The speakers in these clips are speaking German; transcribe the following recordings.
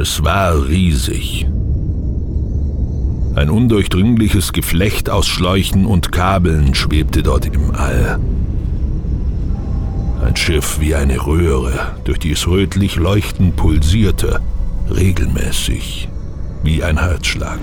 Es war riesig. Ein undurchdringliches Geflecht aus Schläuchen und Kabeln schwebte dort im All. Ein Schiff wie eine Röhre, durch die es rötlich leuchtend pulsierte, regelmäßig, wie ein Herzschlag.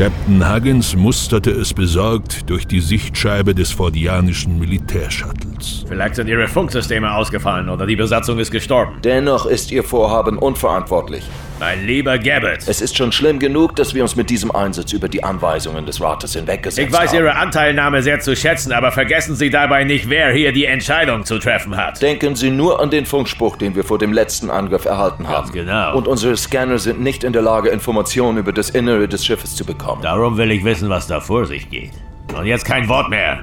Captain Huggins musterte es besorgt durch die Sichtscheibe des fordianischen Militärshuttles. Vielleicht sind Ihre Funksysteme ausgefallen oder die Besatzung ist gestorben. Dennoch ist Ihr Vorhaben unverantwortlich. Mein lieber Gabbett. Es ist schon schlimm genug, dass wir uns mit diesem Einsatz über die Anweisungen des Rates hinweggesetzt haben. Ich weiß Ihre Anteilnahme sehr zu schätzen, aber vergessen Sie dabei nicht, wer hier die Entscheidung zu treffen hat. Denken Sie nur an den Funkspruch, den wir vor dem letzten Angriff erhalten haben. Ganz genau. Und unsere Scanner sind nicht in der Lage, Informationen über das Innere des Schiffes zu bekommen. Darum will ich wissen, was da vor sich geht. Und jetzt kein Wort mehr.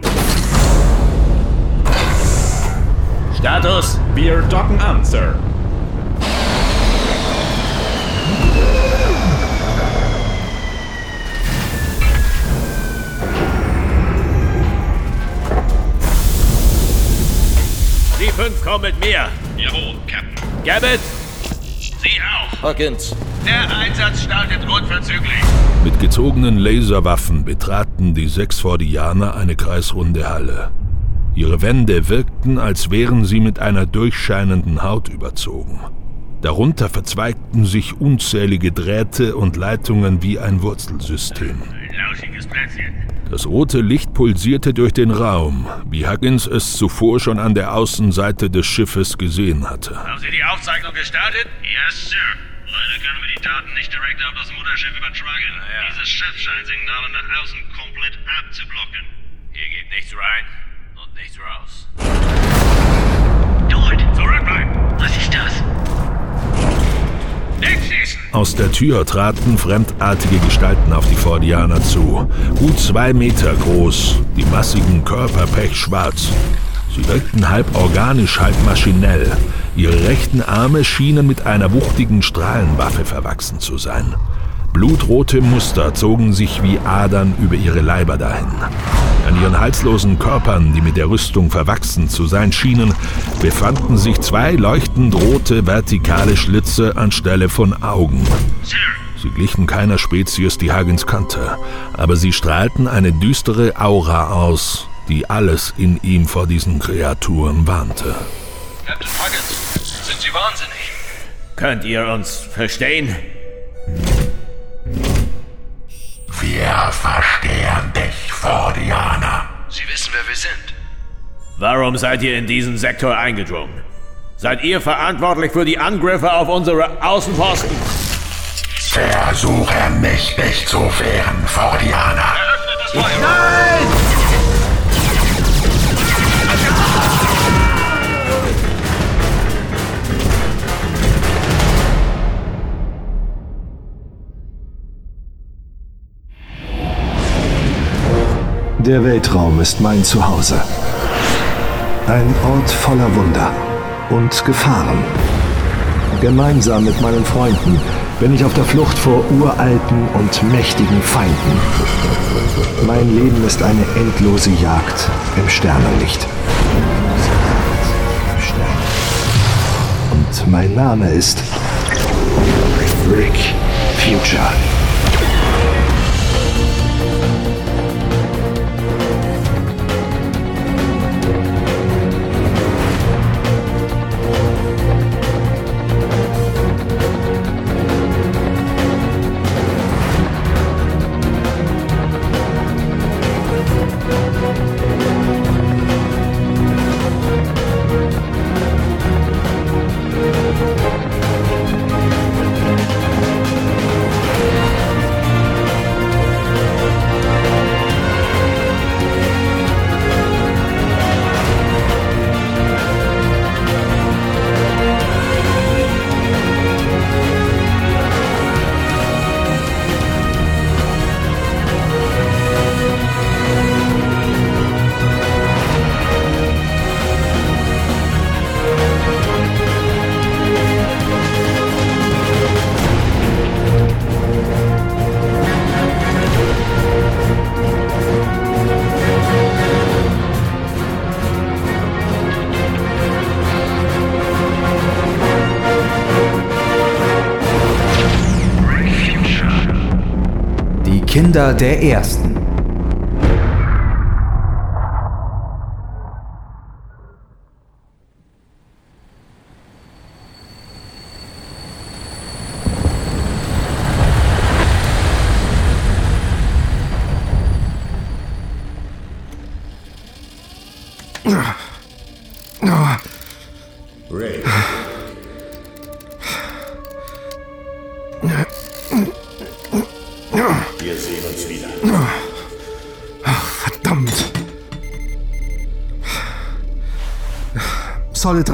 Status? Wir docken an, Sir. Sie fünf kommen mit mir. Jawohl, Captain. Gabbett? Sie auch. Huggins, Der Einsatz startet unverzüglich. Mit gezogenen Laserwaffen betraten die sechs Fordianer eine kreisrunde Halle. Ihre Wände wirkten, als wären sie mit einer durchscheinenden Haut überzogen. Darunter verzweigten sich unzählige Drähte und Leitungen wie ein Wurzelsystem. Ein lauschiges Plätzchen. Das rote Licht pulsierte durch den Raum, wie Huggins es zuvor schon an der Außenseite des Schiffes gesehen hatte. Haben Sie die Aufzeichnung gestartet? Yes, Sir. Leider können wir die Daten nicht direkt auf das Mutterschiff übertragen. ja. Dieses Schiff scheint Signale nach außen komplett abzublocken. Hier geht nichts rein und nichts raus. Dort! Zurückbleiben! Was ist das? Aus der Tür traten fremdartige Gestalten auf die Fordianer zu. Gut zwei Meter groß, die massigen Körper pechschwarz. Sie wirkten halb organisch, halb maschinell. Ihre rechten Arme schienen mit einer wuchtigen Strahlenwaffe verwachsen zu sein. Blutrote Muster zogen sich wie Adern über ihre Leiber dahin. An ihren halslosen Körpern, die mit der Rüstung verwachsen zu sein schienen, befanden sich zwei leuchtend rote vertikale Schlitze anstelle von Augen. Sie glichen keiner Spezies, die Huggins kannte, aber sie strahlten eine düstere Aura aus, die alles in ihm vor diesen Kreaturen warnte. Captain Huggins, sind Sie wahnsinnig? Könnt ihr uns verstehen? Wir verstehen dich, Fordianer. Sie wissen, wer wir sind. Warum seid ihr in diesen Sektor eingedrungen? Seid ihr verantwortlich für die Angriffe auf unsere Außenposten? Versuche mich nicht zu wehren, Fordianer. öffnet das Feuer! Der Weltraum ist mein Zuhause. Ein Ort voller Wunder und Gefahren. Gemeinsam mit meinen Freunden bin ich auf der Flucht vor uralten und mächtigen Feinden. Mein Leben ist eine endlose Jagd im Sternenlicht. Und mein Name ist Rick Future. Wunder der Ersten.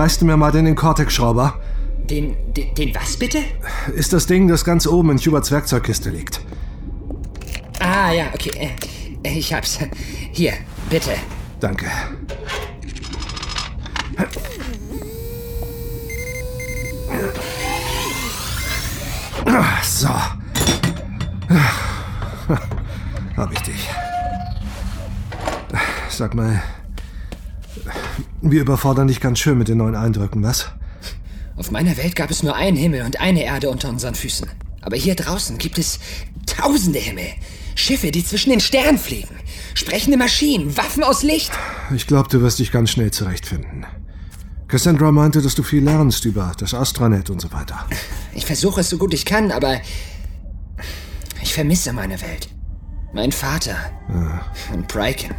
Reißt du mir mal den Cortex-Schrauber? Den, den, den was bitte? Ist das Ding, das ganz oben in Huberts Werkzeugkiste liegt. Ah, ja, okay. Äh, Ich hab's. Hier, bitte. Danke. So. Hab ich dich. Sag mal, wir überfordern dich ganz schön mit den neuen Eindrücken, was? Auf meiner Welt gab es nur einen Himmel und eine Erde unter unseren Füßen. Aber hier draußen gibt es tausende Himmel. Schiffe, die zwischen den Sternen fliegen. Sprechende Maschinen, Waffen aus Licht. Ich glaube, du wirst dich ganz schnell zurechtfinden. Cassandra meinte, dass du viel lernst über das Astranet und so weiter. Ich versuche es so gut ich kann, aber ich vermisse meine Welt. Mein Vater. Und Bryken.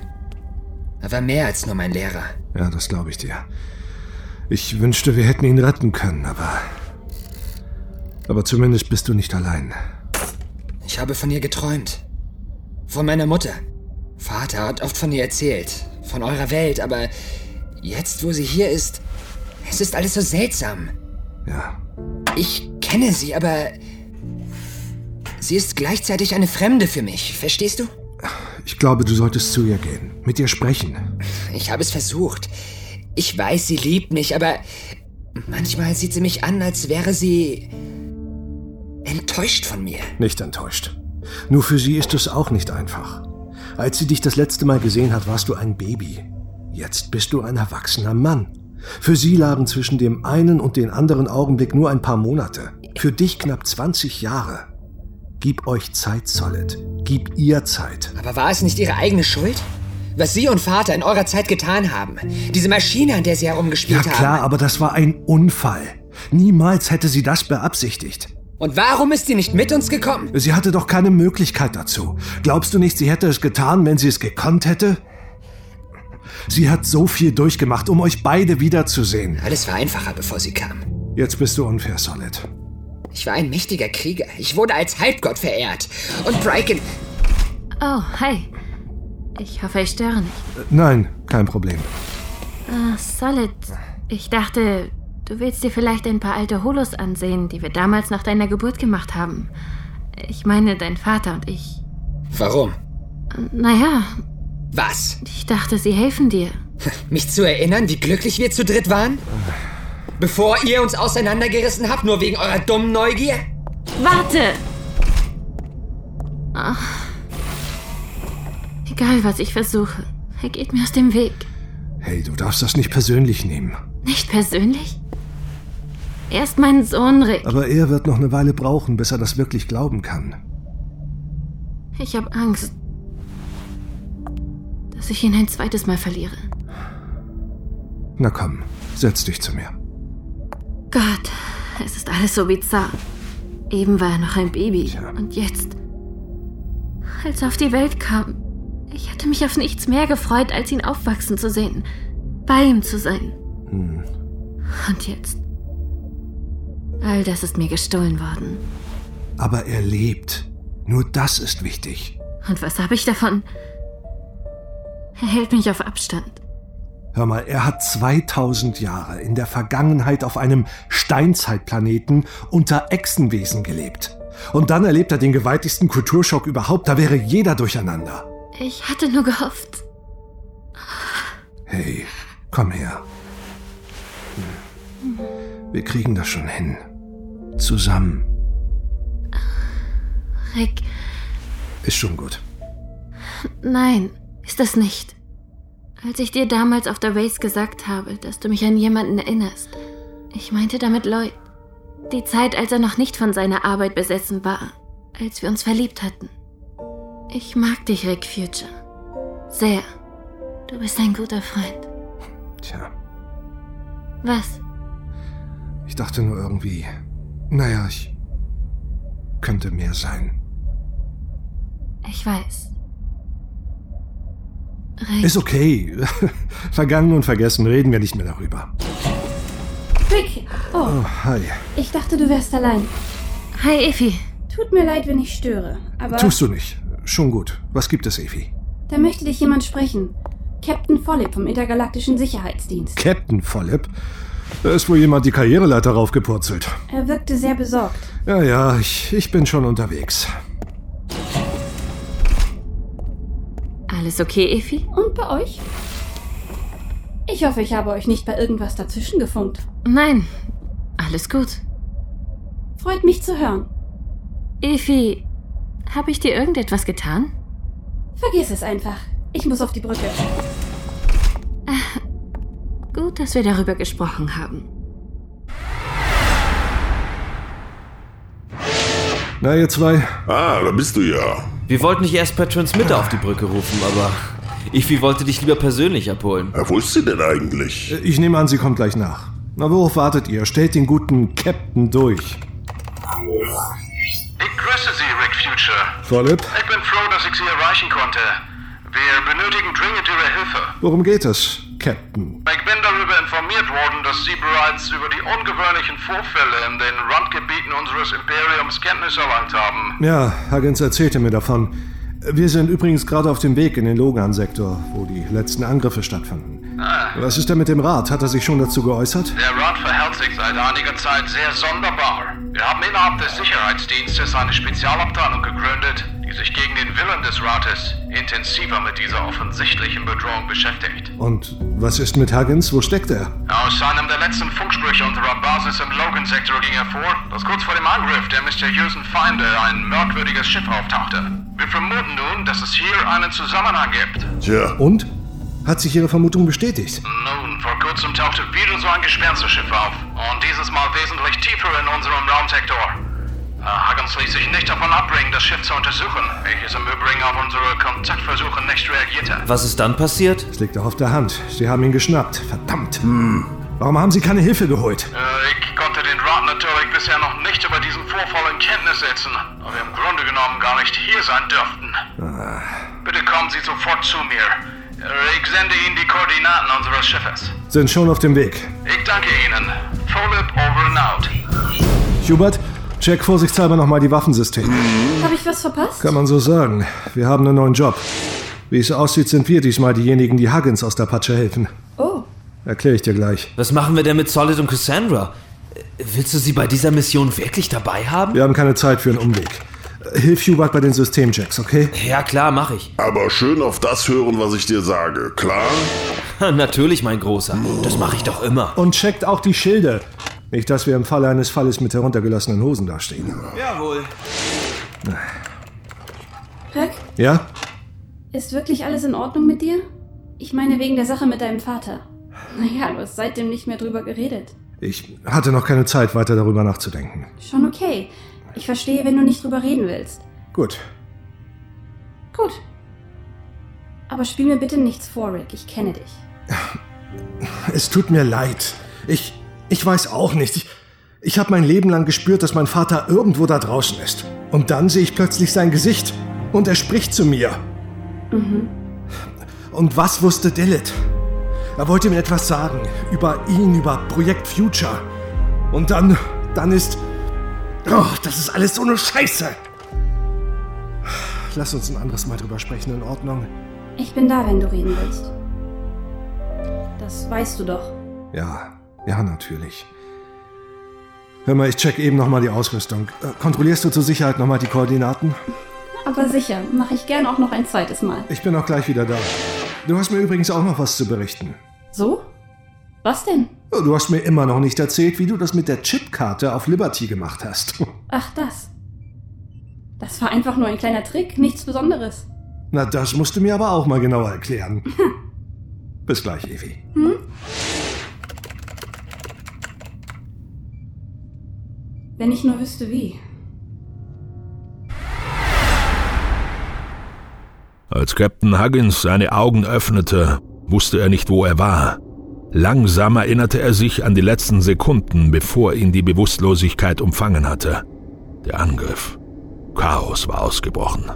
Er war mehr als nur mein Lehrer. Ja, das glaube ich dir. Ich wünschte, wir hätten ihn retten können, aber. Aber zumindest bist du nicht allein. Ich habe von ihr geträumt. Von meiner Mutter. Vater hat oft von ihr erzählt. Von eurer Welt, aber jetzt, wo sie hier ist, es ist alles so seltsam. Ja. Ich kenne sie, aber sie ist gleichzeitig eine Fremde für mich. Verstehst du? Ich glaube, du solltest zu ihr gehen. Mit ihr sprechen. Ich habe es versucht. Ich weiß, sie liebt mich, aber manchmal sieht sie mich an, als wäre sie enttäuscht von mir. Nicht enttäuscht. Nur für sie ist es auch nicht einfach. Als sie dich das letzte Mal gesehen hat, warst du ein Baby. Jetzt bist du ein erwachsener Mann. Für sie lagen zwischen dem einen und den anderen Augenblick nur ein paar Monate. Für dich knapp 20 Jahre. Gib euch Zeit, Solid. Gib ihr Zeit. Aber war es nicht ihre eigene Schuld? Was Sie und Vater in eurer Zeit getan haben. Diese Maschine, an der Sie Ja herumgespielt klar, haben. aber das war ein Unfall. Niemals hätte sie das beabsichtigt. Und warum ist sie nicht mit uns gekommen? Sie hatte doch keine Möglichkeit dazu. Glaubst du nicht, sie hätte es getan, wenn sie es gekonnt hätte? Sie hat so viel durchgemacht, um euch beide wiederzusehen. Alles war einfacher, bevor sie kam. Jetzt bist du unfair, Solid. Ich war ein mächtiger Krieger. Ich wurde als Halbgott verehrt. Und Bryken, Oh, hi. Ich hoffe, ich störe nicht. Nein, kein Problem. Ah, Solid. Ich dachte, du willst dir vielleicht ein paar alte Holos ansehen, die wir damals nach deiner Geburt gemacht haben. Ich meine, dein Vater und ich. warum? Naja, Was? ich dachte, sie helfen dir. Mich zu erinnern, wie glücklich wir zu dritt waren? Bevor ihr uns auseinandergerissen habt, nur wegen eurer dummen Neugier? Warte! Ach. Egal, was ich versuche, er geht mir aus dem Weg. Hey, du darfst das nicht persönlich nehmen. Nicht persönlich? Er ist mein Sohn, Rick. Aber er wird noch eine Weile brauchen, bis er das wirklich glauben kann. Ich habe Angst, dass ich ihn ein zweites Mal verliere. Na komm, setz dich zu mir. Gott, es ist alles so bizarr. Eben war er noch ein Baby. Und jetzt, als er auf die Welt kam, ich hatte mich auf nichts mehr gefreut, als ihn aufwachsen zu sehen. Bei ihm zu sein. Hm. Und jetzt. All das ist mir gestohlen worden. Aber er lebt. Nur das ist wichtig. Und was habe ich davon? Er hält mich auf Abstand. Hör mal, er hat 2000 Jahre in der Vergangenheit auf einem Steinzeitplaneten unter Echsenwesen gelebt. Und dann erlebt er den gewaltigsten Kulturschock überhaupt. Da wäre jeder durcheinander. Ich hatte nur gehofft. Hey, komm her. Wir kriegen das schon hin. Zusammen. Rick, Ist schon gut. nein, ist das nicht. Als ich dir damals auf der Race gesagt habe, dass du mich an jemanden erinnerst, ich meinte damit Lloyd. Die Zeit, als er noch nicht von seiner Arbeit besessen war, als wir uns verliebt hatten. Ich mag dich, Rick Future. Sehr. Du bist ein guter Freund. Tja, Was? ich dachte nur irgendwie. Naja, ich. könnte mehr sein. Ich weiß. Rick. Ist okay. Vergangen und vergessen, reden wir nicht mehr darüber. Rick! Oh, Oh, hi. ich dachte, du wärst allein. Hi, Effi. Tut mir leid, wenn ich störe, aber Tust du nicht. Schon gut. Was gibt es, Evi? da möchte dich jemand sprechen. Captain Follip vom Intergalaktischen Sicherheitsdienst. Captain Follip? Da ist wohl jemand die Karriereleiter raufgepurzelt. Er wirkte sehr besorgt. Ja, ja, ich, ich bin schon unterwegs. Alles okay, Effi? Und bei euch? Ich hoffe, ich habe euch nicht bei irgendwas dazwischen gefunkt. Nein. Alles gut. Freut mich zu hören. Effi, habe ich dir irgendetwas getan? Vergiss es einfach. Ich muss auf die Brücke. Gut, dass wir darüber gesprochen haben. Na, ihr zwei? Ah, da bist du ja. Wir wollten dich erst per Transmitter auf die Brücke rufen, aber Ifi wollte dich lieber persönlich abholen. Ja, wo ist sie denn eigentlich? Ich nehme an, sie kommt gleich nach. Na, worauf wartet ihr? Stellt den guten Captain durch. Ich grüße Sie, Rick Future. Follip, Ich bin froh, dass ich Sie erreichen konnte. Wir benötigen dringend Ihre Hilfe. worum geht es, Captain? Ich bin darüber informiert worden, dass Sie bereits über die ungewöhnlichen Vorfälle in den Randgebieten unseres Imperiums Kenntnis erlangt haben. Ja, Huggins erzählte mir davon. Wir sind übrigens gerade auf dem Weg in den Logan-Sektor, wo die letzten Angriffe stattfanden. Was ist denn mit dem Rat? Hat er sich schon dazu geäußert? Der Rat verhält sich seit einiger Zeit sehr sonderbar. Wir haben innerhalb des Sicherheitsdienstes eine Spezialabteilung gegründet, die sich gegen den Willen des Rates intensiver mit dieser offensichtlichen Bedrohung beschäftigt. Und was ist mit Huggins? Wo steckt er? Aus einem der letzten Funksprüche unserer Basis im Logan-Sektor ging hervor, dass kurz vor dem Angriff der mysteriösen Feinde ein merkwürdiges Schiff auftauchte. Wir vermuten nun, dass es hier einen Zusammenhang gibt. Tja, Und? Hat sich Ihre Vermutung bestätigt? Nun, vor kurzem tauchte wieder so ein Gespensterschiff auf. Und dieses Mal wesentlich tiefer in unserem Raumsektor. Äh, Huggins ließ sich nicht davon abbringen, das Schiff zu untersuchen, welches im Übrigen auf unsere Kontaktversuche nicht reagierte. Was ist dann passiert? Es liegt doch auf der Hand. Sie haben ihn geschnappt. Verdammt. Warum haben Sie keine Hilfe geholt? Äh, ich konnte den Rat natürlich bisher noch nicht über diesen Vorfall in Kenntnis setzen, da wir im Grunde genommen gar nicht hier sein dürften. Bitte kommen Sie sofort zu mir. Äh, Ich sende Ihnen die Koordinaten unseres Schiffes. Sind schon auf dem Weg. Ich danke Ihnen. Philip over and out. Hubert, check vorsichtshalber nochmal die Waffensysteme. Habe ich was verpasst? Kann man so sagen. Wir haben einen neuen Job. Wie es aussieht, sind wir diesmal diejenigen, die Huggins aus der Patsche helfen. Oh, Erkläre ich dir gleich. Was machen wir denn mit Solid und Cassandra? Äh, Willst du sie bei dieser Mission wirklich dabei haben? Wir haben keine Zeit für einen Umweg. Hilf Hubert bei den Systemchecks, okay? Ja, klar, mach ich. aber schön auf das hören, was ich dir sage. Klar? Natürlich, mein Großer. Das mache ich doch immer. Und checkt auch die Schilde. Nicht, dass wir im Falle eines Falles mit heruntergelassenen Hosen dastehen. Jawohl. Rick, Ja? ist wirklich alles in Ordnung mit dir? Ich meine wegen der Sache mit deinem Vater. Naja, du hast seitdem nicht mehr drüber geredet. Ich hatte noch keine Zeit, weiter darüber nachzudenken. Schon okay. Ich verstehe, wenn du nicht drüber reden willst. Gut. Gut. Aber spiel mir bitte nichts vor, Rick. Ich kenne dich. Es tut mir leid. Ich, ich weiß auch nicht. Ich, ich habe mein Leben lang gespürt, dass mein Vater irgendwo da draußen ist. Und dann sehe ich plötzlich sein Gesicht. Und er spricht zu mir. Und was wusste Dillet? Er wollte mir etwas sagen. Über ihn, über Projekt Future. Und dann, dann ist... Oh, das ist alles so eine Scheiße. Lass uns ein anderes Mal drüber sprechen, in Ordnung? Ich bin da, wenn du reden willst. Das weißt du doch. Ja, ja, natürlich. Hör mal, ich check eben nochmal die Ausrüstung. Äh, kontrollierst du zur Sicherheit nochmal die Koordinaten? Aber sicher, mache ich gern auch noch ein zweites Mal. Ich bin auch gleich wieder da. Du hast mir übrigens auch noch was zu berichten. So? Was denn? Oh, Du hast mir immer noch nicht erzählt, wie du das mit der Chipkarte auf Liberty gemacht hast. Ach, das. Das war einfach nur ein kleiner Trick, nichts Besonderes. Na, das musst du mir aber auch mal genauer erklären. Bis gleich, Evi. Wenn ich nur wüsste wie. Als Captain Huggins seine Augen öffnete, wusste er nicht, wo er war. Langsam erinnerte er sich an die letzten Sekunden, bevor ihn die Bewusstlosigkeit umfangen hatte. Der Angriff. Chaos war ausgebrochen.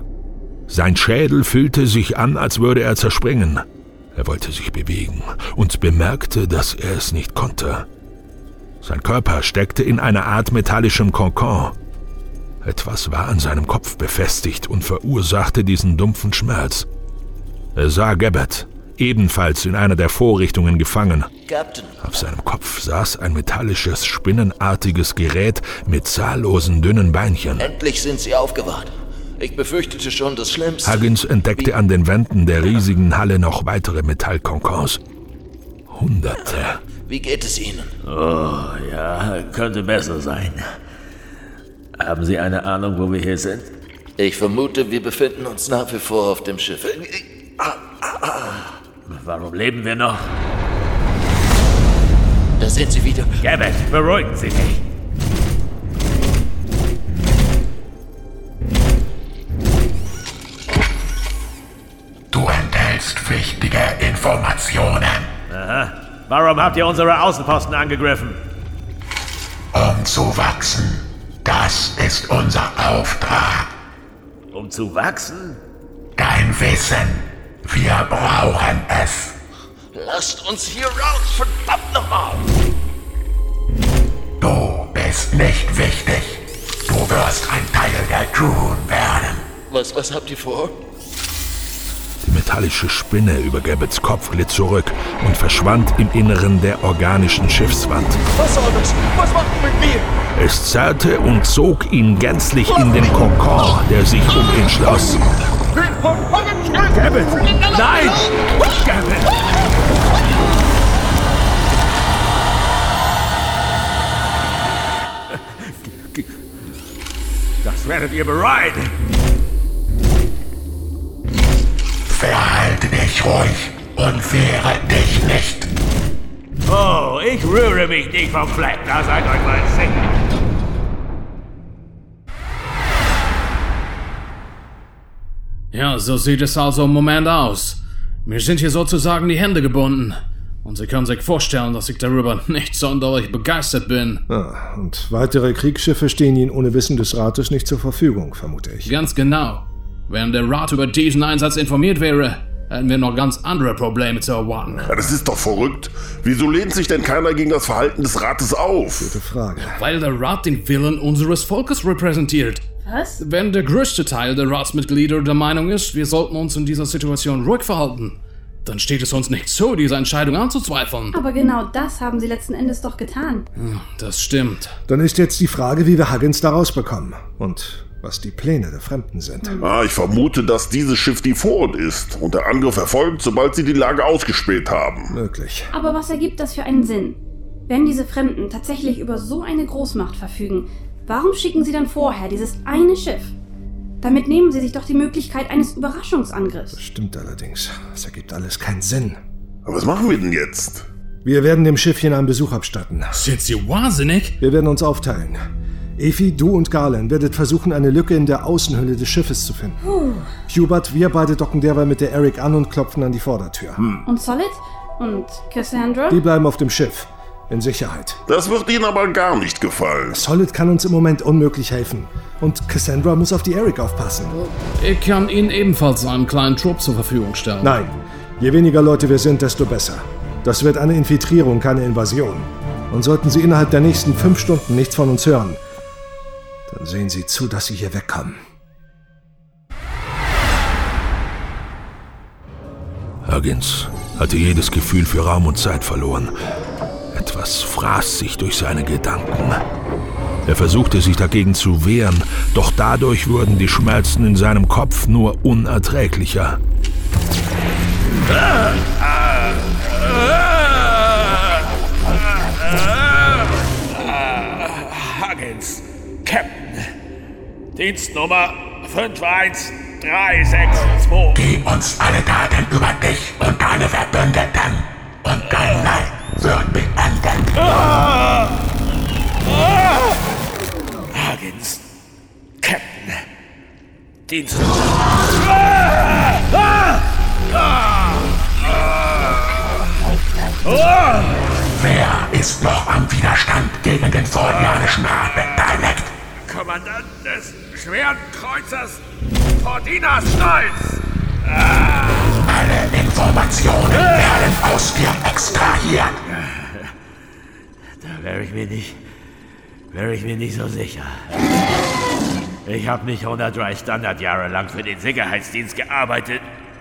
Sein Schädel fühlte sich an, als würde er zerspringen. Er wollte sich bewegen und bemerkte, dass er es nicht konnte. Sein Körper steckte in einer Art metallischem Konkon. Etwas war an seinem Kopf befestigt und verursachte diesen dumpfen Schmerz. Er sah Gabbett, ebenfalls in einer der Vorrichtungen gefangen. Captain. Auf seinem Kopf saß ein metallisches, spinnenartiges Gerät mit zahllosen dünnen Beinchen. Endlich sind Sie aufgewacht. Ich befürchtete schon das Schlimmste. Huggins entdeckte an den Wänden der riesigen Halle noch weitere Metallkonkons. Hunderte. Wie geht es Ihnen? Oh, ja, könnte besser sein. Haben Sie eine Ahnung, wo wir hier sind? Ich vermute, wir befinden uns nach wie vor auf dem Schiff. Warum leben wir noch? Da sind Sie wieder. Gabbett, beruhigen Sie sich. Du enthältst wichtige Informationen. Aha. Warum habt ihr unsere Außenposten angegriffen? Um zu wachsen. Das ist unser Auftrag. Um zu wachsen? Dein Wissen. Wir brauchen es. Lasst uns hier raus, verdammt nochmal! Du bist nicht wichtig. Du wirst ein Teil der Crew werden. Was, was habt ihr vor? Die metallische Spinne über Gabbets Kopf glitt zurück und verschwand im Inneren der organischen Schiffswand. Was soll das? Was macht ihr mit mir? Es zerrte und zog ihn gänzlich in den Kokon, der sich um ihn schloss. Gabbett! Nein! Gabbett! Das werdet ihr bereuen! Verhalte dich ruhig und wehre dich nicht. Oh, ich rühre mich nicht vom Fleck, da seid euch mal sicher. Ja, so sieht es also im Moment aus. Mir sind hier sozusagen die Hände gebunden. Und Sie können sich vorstellen, dass ich darüber nicht sonderlich begeistert bin. Ah, und weitere Kriegsschiffe stehen Ihnen ohne Wissen des Rates nicht zur Verfügung, vermute ich. Ganz genau. Wenn der Rat über diesen Einsatz informiert wäre, hätten wir noch ganz andere Probleme zu erwarten. Ja, das ist doch verrückt. Wieso lehnt sich denn keiner gegen das Verhalten des Rates auf? Gute Frage. Weil der Rat den Willen unseres Volkes repräsentiert. Was? Wenn der größte Teil der Ratsmitglieder der Meinung ist, wir sollten uns in dieser Situation ruhig verhalten, dann steht es uns nicht zu, diese Entscheidung anzuzweifeln. Aber genau das haben sie letzten Endes doch getan. Das stimmt. Dann ist jetzt die Frage, wie wir Huggins da rausbekommen. Und was die Pläne der Fremden sind. Ah, ich vermute, dass dieses Schiff die Vorhut ist und der Angriff erfolgt, sobald sie die Lage ausgespäht haben. Möglich. Aber was ergibt das für einen Sinn? Wenn diese Fremden tatsächlich über so eine Großmacht verfügen, warum schicken sie dann vorher dieses eine Schiff? Damit nehmen sie sich doch die Möglichkeit eines Überraschungsangriffs. Das stimmt allerdings. Das ergibt alles keinen Sinn. Aber was machen wir denn jetzt? Wir werden dem Schiffchen einen Besuch abstatten. Sind Sie wahnsinnig? Wir werden uns aufteilen. Efi, du und Galen werdet versuchen, eine Lücke in der Außenhülle des Schiffes zu finden. Puh. Hubert, wir beide docken derweil mit der Eric an und klopfen an die Vordertür. Und Solid? Und Cassandra? Die bleiben auf dem Schiff. In Sicherheit. Das wird ihnen aber gar nicht gefallen. Solid kann uns im Moment unmöglich helfen. Und Cassandra muss auf die Eric aufpassen. Ich kann Ihnen ebenfalls einen kleinen Trupp zur Verfügung stellen. Nein. Je weniger Leute wir sind, desto besser. Das wird eine Infiltrierung, keine Invasion. Und sollten Sie innerhalb der nächsten fünf Stunden nichts von uns hören, dann sehen Sie zu, dass Sie hier wegkommen. Huggins hatte jedes Gefühl für Raum und Zeit verloren. Etwas fraß sich durch seine Gedanken. Er versuchte sich dagegen zu wehren, doch dadurch wurden die Schmerzen in seinem Kopf nur unerträglicher. Huggins, Dienstnummer 51362. Gib uns alle Daten über dich und deine Verbündeten. Und dein Leid wird beenden. Huggins, Captain. Dienstnummer. Wer schweren Kreuzers Fordinas Stolz! Alle Informationen werden aus dir extrahiert. Da wäre ich mir nicht. wäre ich mir nicht so sicher. Ich habe nicht 103 Standardjahre lang für den Sicherheitsdienst gearbeitet,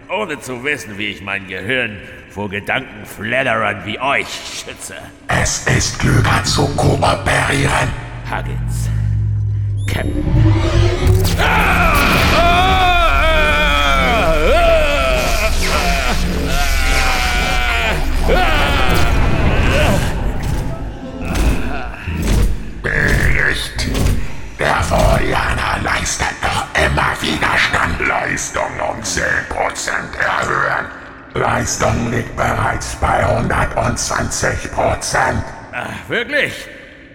ohne zu wissen, wie ich mein Gehirn vor Gedankenfledderern wie euch schütze. Es ist klüger zu kooperieren. Huggins. Captain. Nicht. Der Forianer leistet noch immer Widerstand. Leistung um 10% erhöhen. Leistung liegt bereits bei 120%. Ach, wirklich?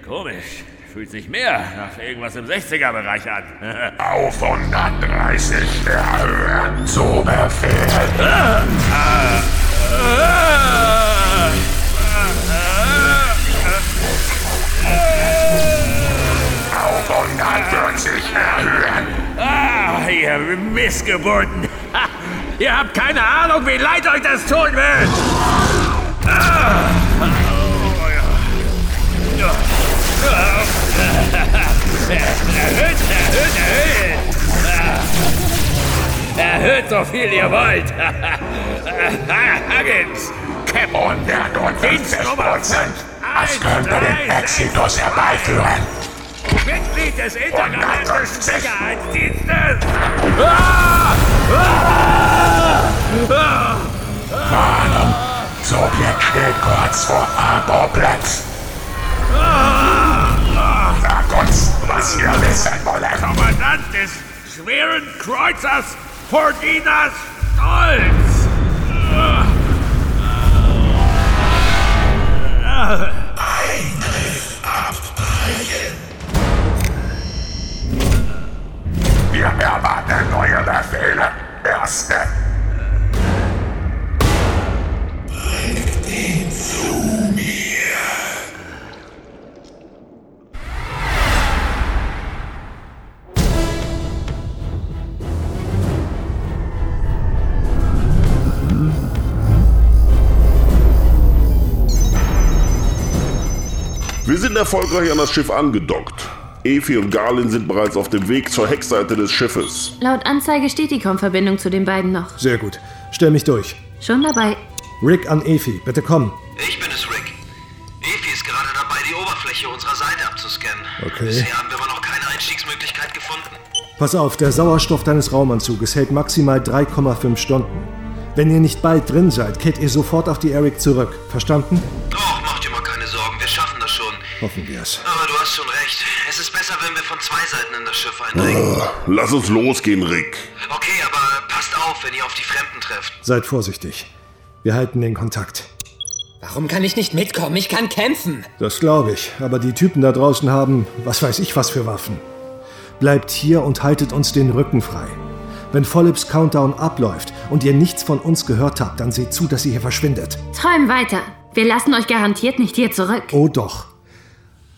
Komisch. Fühlt sich mehr nach irgendwas im 60er-Bereich an. Auf 130 erhöhen. Zu Befehl. Auf 140 erhöhen. Ah, ihr Missgeburten. Ihr habt keine Ahnung, wie leid euch das tun wird. Ah. Oh, ja. Erhöht, erhöht, erhöht. Erhöht so viel ihr wollt. Huggins, Cap 150 Prozent. Das könnte den Exitus herbeiführen. Mitglied des Intergalaktischen Sicherheitsdienstes. Ah! Ah! Ah! Warnung. Sowjet steht kurz vor Arboplatz. Sag uns, was wir wissen wollen. Kommandant des schweren Kreuzers Fordinas Stolz. Sind erfolgreich an das Schiff angedockt. Efi und Garlin sind bereits auf dem Weg zur Heckseite des Schiffes. Laut Anzeige steht die Komm-Verbindung zu den beiden noch. Sehr gut. Stell mich durch. Schon dabei. Rick an Efi, bitte komm. Ich bin es, Rick. Efi ist gerade dabei, die Oberfläche unserer Seite abzuscannen. Okay. Bisher haben wir aber noch keine Einstiegsmöglichkeit gefunden. Pass auf, der Sauerstoff deines Raumanzuges hält maximal 3,5 Stunden. Wenn ihr nicht bald drin seid, kehrt ihr sofort auf die Eric zurück. Verstanden? Hoffen wir es. Aber du hast schon recht. Es ist besser, wenn wir von zwei Seiten in das Schiff eindringen. Lass uns losgehen, Rick. Okay, aber passt auf, wenn ihr auf die Fremden trefft. Seid vorsichtig. Wir halten den Kontakt. Warum kann ich nicht mitkommen? Ich kann kämpfen. Das glaube ich. Aber die Typen da draußen haben, was weiß ich was für Waffen. Bleibt hier und haltet uns den Rücken frei. Wenn Vollips Countdown abläuft und ihr nichts von uns gehört habt, dann seht zu, dass ihr hier verschwindet. Träum weiter. Wir lassen euch garantiert nicht hier zurück. Oh doch.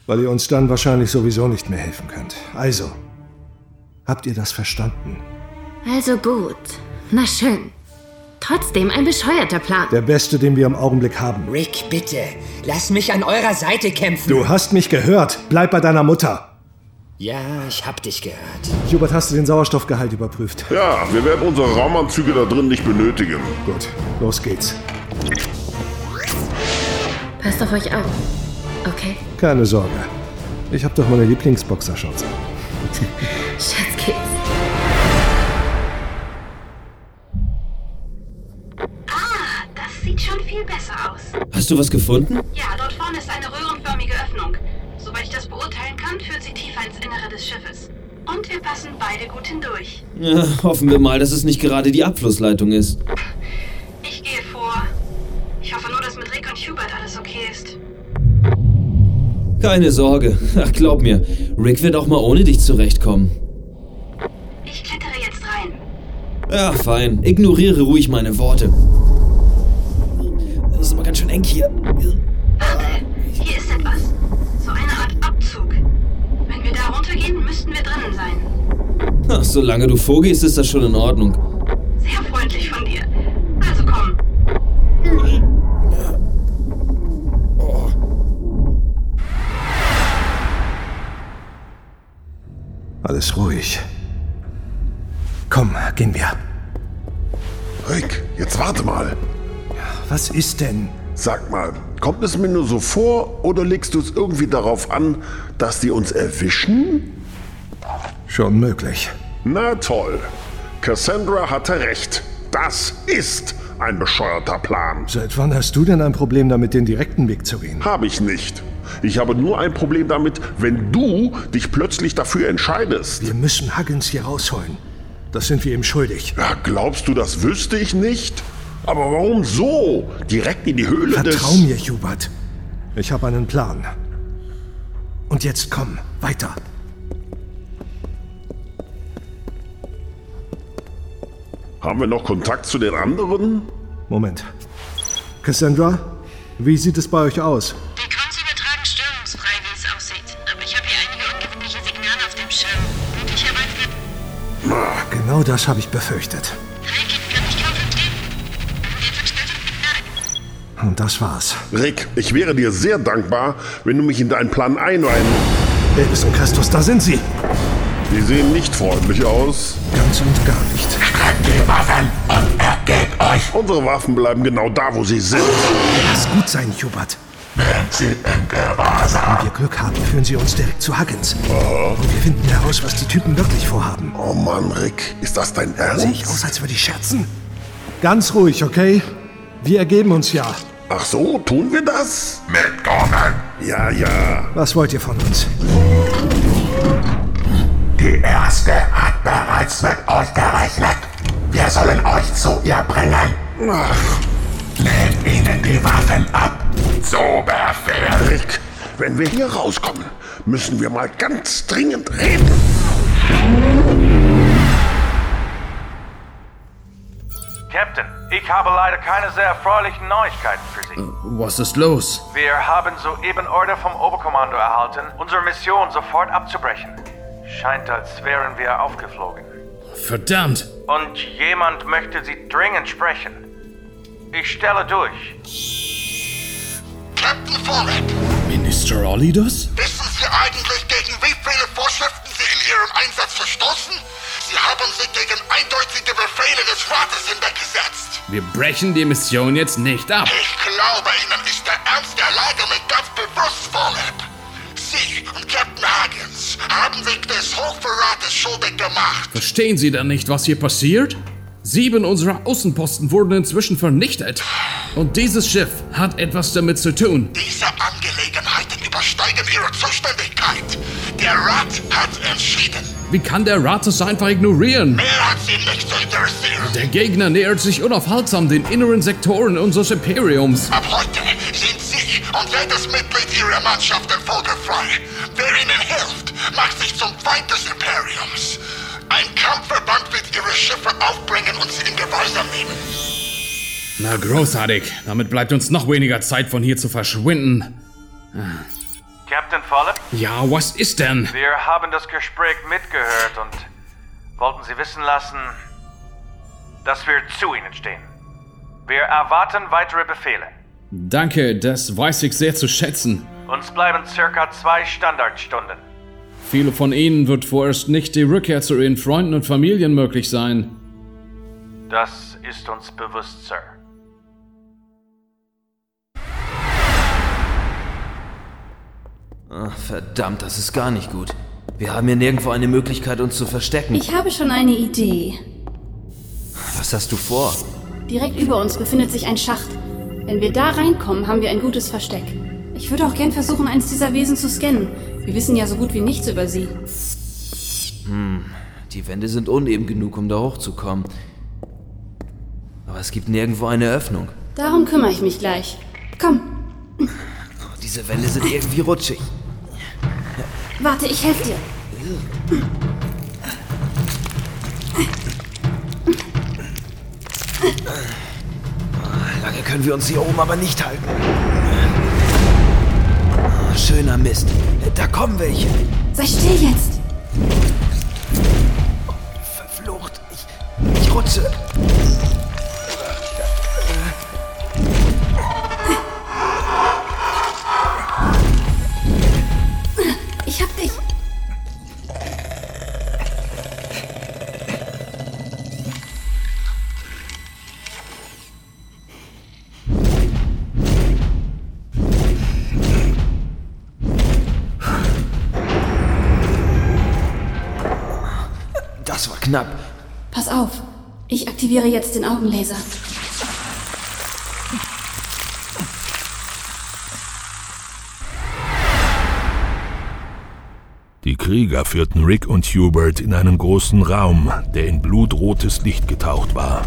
Weil ihr uns dann wahrscheinlich sowieso nicht mehr helfen könnt. Also, habt ihr das verstanden? Also gut. Na schön. Trotzdem ein bescheuerter Plan. Der beste, den wir im Augenblick haben. Rick, bitte. Lass mich an eurer Seite kämpfen. Du hast mich gehört. Bleib bei deiner Mutter. Ja, ich hab dich gehört. Hubert, hast du den Sauerstoffgehalt überprüft? Ja, wir werden unsere Raumanzüge da drin nicht benötigen. Gut, los geht's. Passt auf euch auf. Okay? Keine Sorge. Ich hab doch meine Lieblingsboxershorts. Schatzkids. Ah, das sieht schon viel besser aus. Hast du was gefunden? Ja, dort vorne ist eine röhrenförmige Öffnung. Soweit ich das beurteilen kann, führt sie tiefer ins Innere des Schiffes. Und wir passen beide gut hindurch. Ja, hoffen wir mal, dass es nicht gerade die Abflussleitung ist. Ich gehe vor. Ich hoffe nur, dass mit Rick und Hubert alles okay ist. Keine Sorge. Ach, glaub mir, Rick wird auch mal ohne dich zurechtkommen. Ich klettere jetzt rein. Ja, fein. Ignoriere ruhig meine Worte. Das ist aber ganz schön eng hier. Warte, hier ist etwas. So eine Art Abzug. Wenn wir da runtergehen, müssten wir drinnen sein. Ach, solange du vorgehst, ist das schon in Ordnung. Alles ruhig. Komm, gehen wir. Rick, jetzt warte mal. Was ist denn? Sag mal, kommt es mir nur so vor oder legst du es irgendwie darauf an, dass die uns erwischen? Schon möglich. Na toll. Cassandra hatte recht. Das ist ein bescheuerter Plan. Seit wann hast du denn ein Problem damit, den direkten Weg zu gehen? Habe ich nicht. Ich habe nur ein Problem damit, wenn du dich plötzlich dafür entscheidest. Wir müssen Huggins hier rausholen. Das sind wir ihm schuldig. Ja, glaubst du, das wüsste ich nicht? Aber warum so? Direkt in die Höhle des... Vertrau mir, Hubert. Ich habe einen Plan. Und jetzt komm, weiter. Haben wir noch Kontakt zu den anderen? Moment. Cassandra, wie sieht es bei euch aus? Die Genau das habe ich befürchtet. Und das war's. Rick, ich wäre dir sehr dankbar, wenn du mich in deinen Plan einweihen... Elvis und Christus, da sind sie. Die sehen nicht freundlich aus. Ganz und gar nicht. Streckt die Waffen und ergebt euch. Unsere Waffen bleiben genau da, wo sie sind. Lass gut sein, Hubert. Während sie in Gewahrsam. Wenn wir Glück haben, führen sie uns direkt zu Huggins. Und wir finden heraus, was die Typen wirklich vorhaben. Oh Mann, Rick, ist das dein Ernst? Sehe ich aus, als würde ich scherzen? Ganz ruhig, okay? Wir ergeben uns ja. Ach so, tun wir das? Mitkommen. Ja, ja. Was wollt ihr von uns? Die Erste hat bereits mit euch gerechnet. Wir sollen euch zu ihr bringen. Ach, Nehmt ihnen die Waffen ab. So. Rick, wenn wir hier rauskommen, müssen wir mal ganz dringend reden. Captain, ich habe leider keine sehr erfreulichen Neuigkeiten für Sie. Was ist los? Wir haben soeben Order vom Oberkommando erhalten, unsere Mission sofort abzubrechen. Scheint, als wären wir aufgeflogen. Verdammt! Und jemand möchte Sie dringend sprechen. Ich stelle durch. Captain Follett, Minister Olidus? wissen Sie eigentlich, gegen wie viele Vorschriften Sie in Ihrem Einsatz verstoßen? Sie haben sich gegen eindeutige Befehle des Rates hinweggesetzt. Wir brechen die Mission jetzt nicht ab. Ich glaube, Ihnen ist der Ernst der Lage nicht ganz bewusst, Follett. Sie und Captain Huggins haben sich des Hochverrates schuldig gemacht. Verstehen Sie denn nicht, was hier passiert? Sieben unserer Außenposten wurden inzwischen vernichtet. Und dieses Schiff hat etwas damit zu tun. Diese Angelegenheiten übersteigen Ihre Zuständigkeit. Der Rat hat entschieden. Wie kann der Rat das einfach ignorieren? Mehr hat Sie nicht zu interessieren. Der Gegner nähert sich unaufhaltsam den inneren Sektoren unseres Imperiums. Ab heute sind Sie und jedes Mitglied Ihrer Mannschaften vogelfrei. Wer Ihnen hilft, macht sich zum Feind des Imperiums. Ein Kampfverband Ihre Schiffe aufbringen und sie in Gehorsam nehmen. Na großartig. Damit bleibt uns noch weniger Zeit, von hier zu verschwinden. Captain Follett, Ja, was ist denn? wir haben das Gespräch mitgehört und wollten Sie wissen lassen, dass wir zu Ihnen stehen. Wir erwarten weitere Befehle. Danke, das weiß ich sehr zu schätzen. Uns bleiben circa zwei Standardstunden. Viele von Ihnen wird vorerst nicht die Rückkehr zu Ihren Freunden und Familien möglich sein. Das ist uns bewusst, Sir. Ah, verdammt, das ist gar nicht gut. Wir haben hier nirgendwo eine Möglichkeit, uns zu verstecken. Ich habe schon eine Idee. Was hast du vor? Direkt über uns befindet sich ein Schacht. Wenn wir da reinkommen, haben wir ein gutes Versteck. Ich würde auch gern versuchen, eines dieser Wesen zu scannen. Wir wissen ja so gut wie nichts über sie. Hm, die Wände sind uneben genug, um da hochzukommen. Aber es gibt nirgendwo eine Öffnung. Darum kümmere ich mich gleich. Komm, Diese Wände sind irgendwie rutschig. warte, ich helfe dir. Lange können wir uns hier oben aber nicht halten. Schöner Mist. Da kommen welche. Sei still jetzt. Verflucht. Ich, ich rutsche. War knapp. Pass auf. Ich aktiviere jetzt den Augenlaser. Die Krieger führten Rick und Hubert in einen großen Raum, der in blutrotes Licht getaucht war.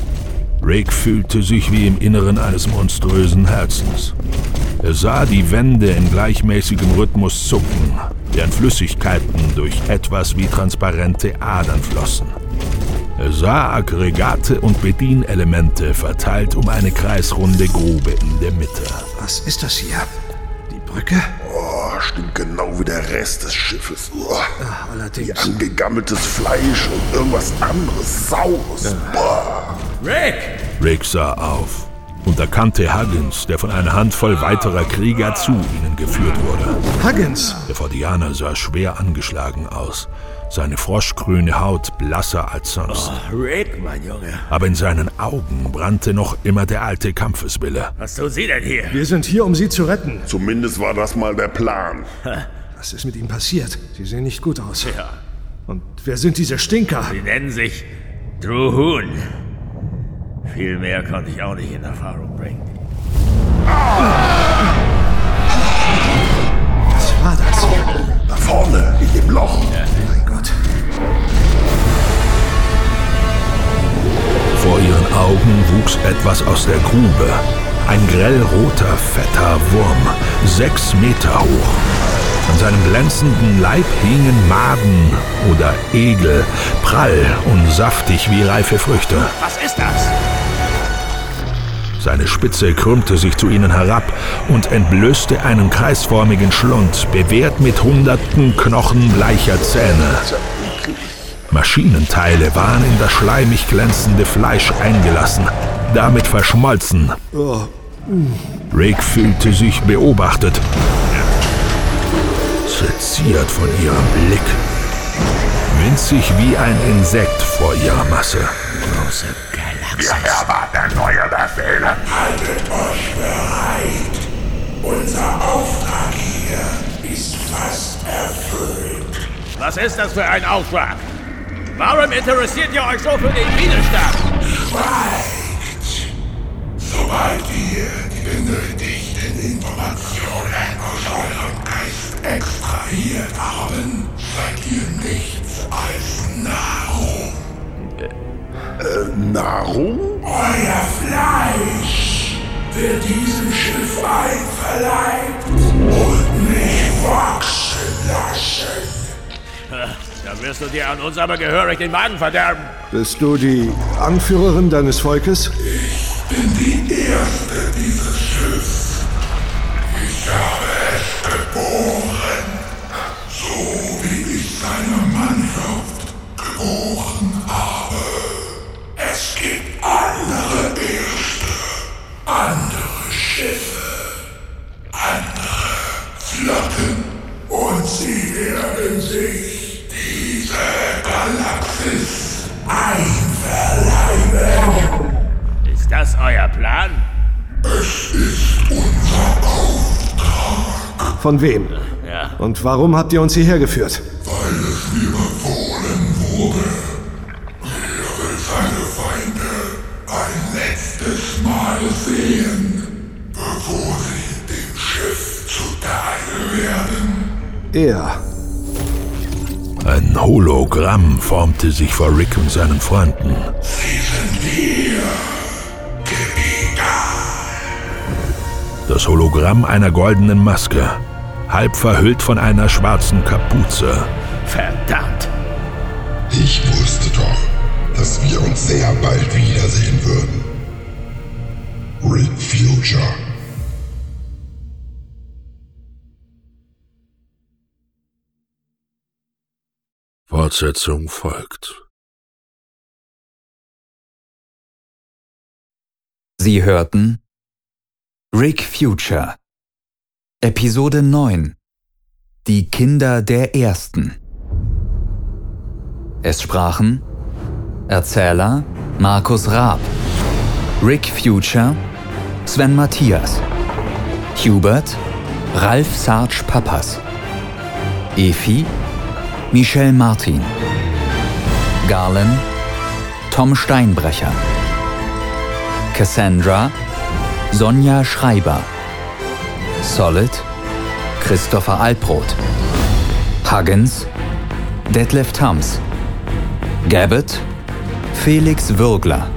Rick fühlte sich wie im Inneren eines monströsen Herzens. Er sah die Wände in gleichmäßigem Rhythmus zucken, deren Flüssigkeiten durch etwas wie transparente Adern flossen. Er sah Aggregate und Bedienelemente verteilt um eine kreisrunde Grube in der Mitte. Was ist das hier? Die Brücke? Oh, stimmt genau wie der Rest des Schiffes. Oh, Ah, allerdings. wie angegammeltes Fleisch und irgendwas anderes Saures. Boah. Rick! Rick sah auf und erkannte Huggins, der von einer Handvoll weiterer Krieger zu ihnen geführt wurde. Huggins! Der Fordianer sah schwer angeschlagen aus, seine froschgrüne Haut blasser als sonst. Rick, mein Junge. Aber in seinen Augen brannte noch immer der alte Kampfeswille. Was tun Sie denn hier? Wir sind hier, um Sie zu retten. Zumindest war das mal der Plan. Was ist mit Ihnen passiert? Sie sehen nicht gut aus. Ja. Und wer sind diese Stinker? Sie nennen sich Drew Hoon. Viel mehr konnte ich auch nicht in Erfahrung bringen. Was war das? Da vorne, in dem Loch. Mein Gott. Vor ihren Augen wuchs etwas aus der Grube. Ein grellroter, fetter Wurm, sechs Meter hoch. An seinem glänzenden Leib hingen Maden oder Egel, prall und saftig wie reife Früchte. Was ist das? Seine Spitze krümmte sich zu ihnen herab und entblößte einen kreisförmigen Schlund, bewehrt mit hunderten knochenbleicher Zähne. Maschinenteile waren in das schleimig glänzende Fleisch eingelassen, damit verschmolzen. Rick fühlte sich beobachtet, seziert von ihrem Blick. Winzig wie ein Insekt vor ihrer Masse. Große War der neue Befehl. Haltet euch bereit. Unser Auftrag hier ist fast erfüllt. Was ist das für ein Auftrag? Warum interessiert ihr euch so für den Widerstand? Schweigt! Sobald wir die benötigten Informationen aus eurem Geist extrahiert haben, seid ihr nichts als Nahrung. Äh, Nahrung? Euer Fleisch wird diesem Schiff einverleibt und mich wachsen lassen. Da wirst du dir an uns aber gehörig den Magen verderben. Bist du die Anführerin deines Volkes? Ich bin die Erste dieses euer Plan? Es ist unser Auftrag, Von wem? Ja. Und warum habt ihr uns hierher geführt? weil es mir befohlen wurde. Will seine Feinde ein letztes Mal sehen, bevor sie dem Schiff zuteil werden. Er. Ein Hologramm formte sich vor Rick und seinen Freunden. Sie sind hier, Das Hologramm einer goldenen Maske, halb verhüllt von einer schwarzen Kapuze. Verdammt. Ich wusste doch, dass wir uns sehr bald wiedersehen würden. Great Future. Fortsetzung folgt. Sie hörten Rick Future. Episode 9 Die Kinder der Ersten. Es sprachen Erzähler Markus Raab Rick Future Sven Matthias Hubert Ralf Sarge Pappas Efi Michel Martin Garlen Tom Steinbrecher Cassandra Sonja Schreiber. Solid Christopher Albrot Huggins Detlef Tams. Gabbett Felix Würgler.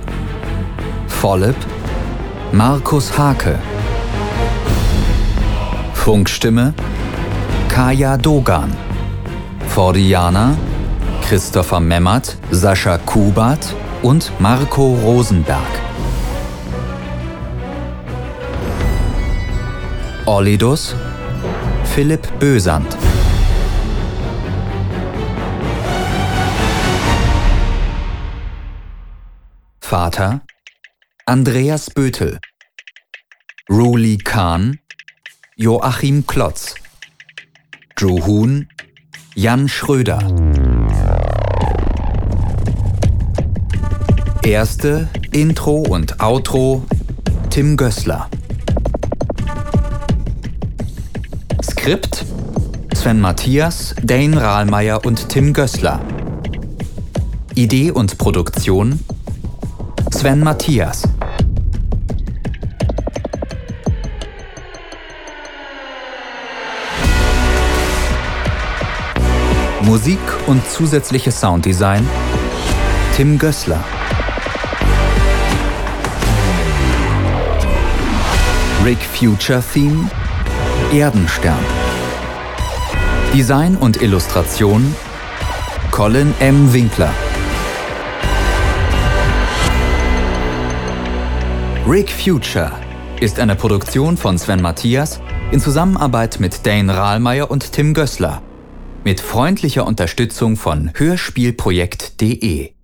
Vollip Markus Hake. Funkstimme Kaya Dogan. Fordiana Christopher Memmert, Sascha Kubat und Marco Rosenberg. Orlidus Philipp Bösand. Vater Andreas Bötel. Ruli Kahn Joachim Klotz. Drew Huhn Jan Schröder. Erste Intro und Outro Tim Gößler Skript Sven Matthias, Dane Rahlmeier und Tim Gößler. Idee und Produktion Sven Matthias. Musik und zusätzliches Sounddesign Tim Gößler. Rick Future Theme Erdenstern. Design und Illustration Colin M. Winkler. Rick Future ist eine Produktion von Sven Matthias in Zusammenarbeit mit Dane Rahlmeier und Tim Gößler mit freundlicher Unterstützung von Hörspielprojekt.de.